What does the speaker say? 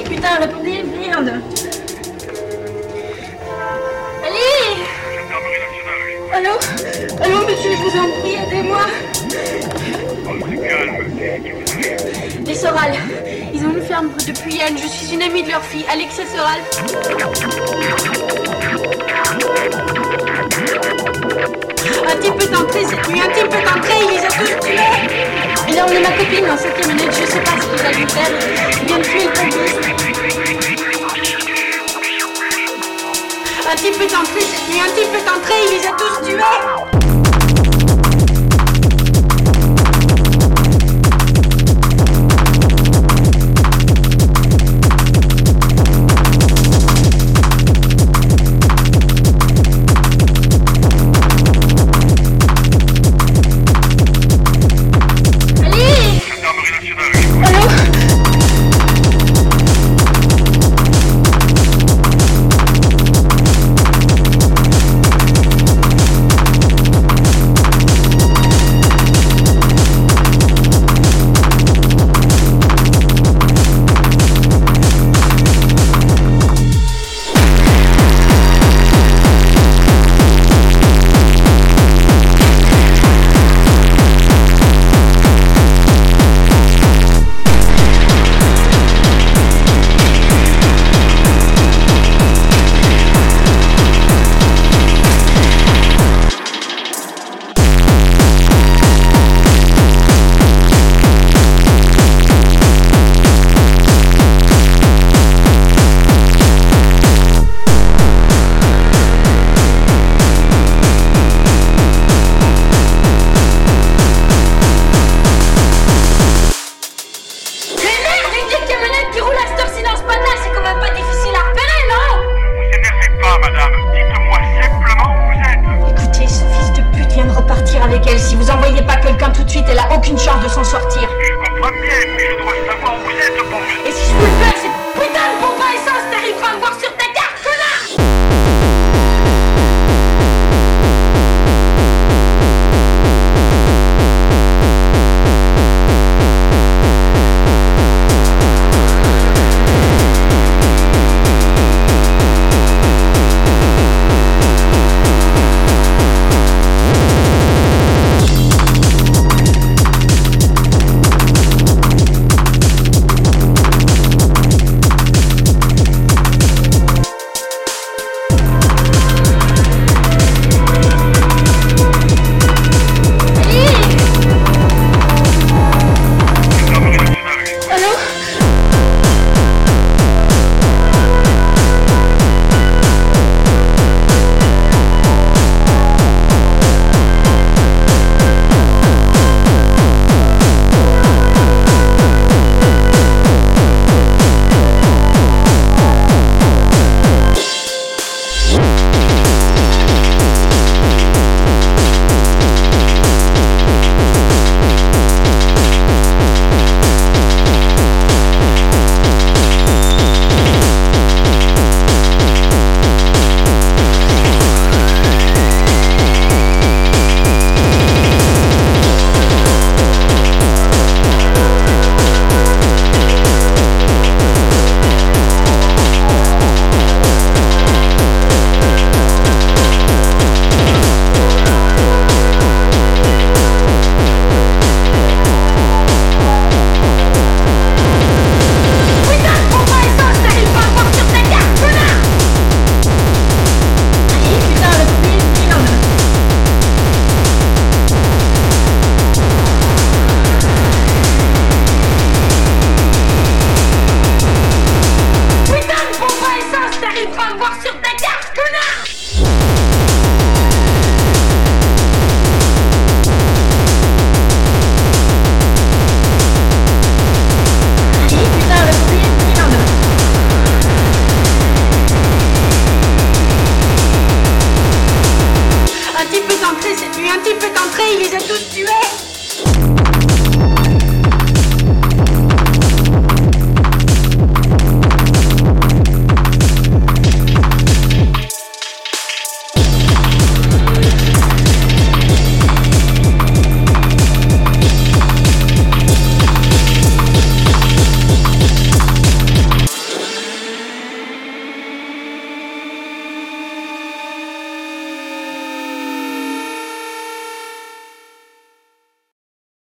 Putain, répondez, merde. Allez Allô Allô, monsieur, je vous en prie, aidez-moi. Les Soral, ils ont une ferme depuis Yann. Je suis une amie de leur fille, Alexia Soral. Un type est entré cette nuit, un type est entré, il les a tous tués. Il a emmené ma copine dans cette camionnette, je sais pas ce qu'il va lui faire. Il vient de tuer le pompiste. Un type est entré cette nuit, un type est entré, il les a tous tués.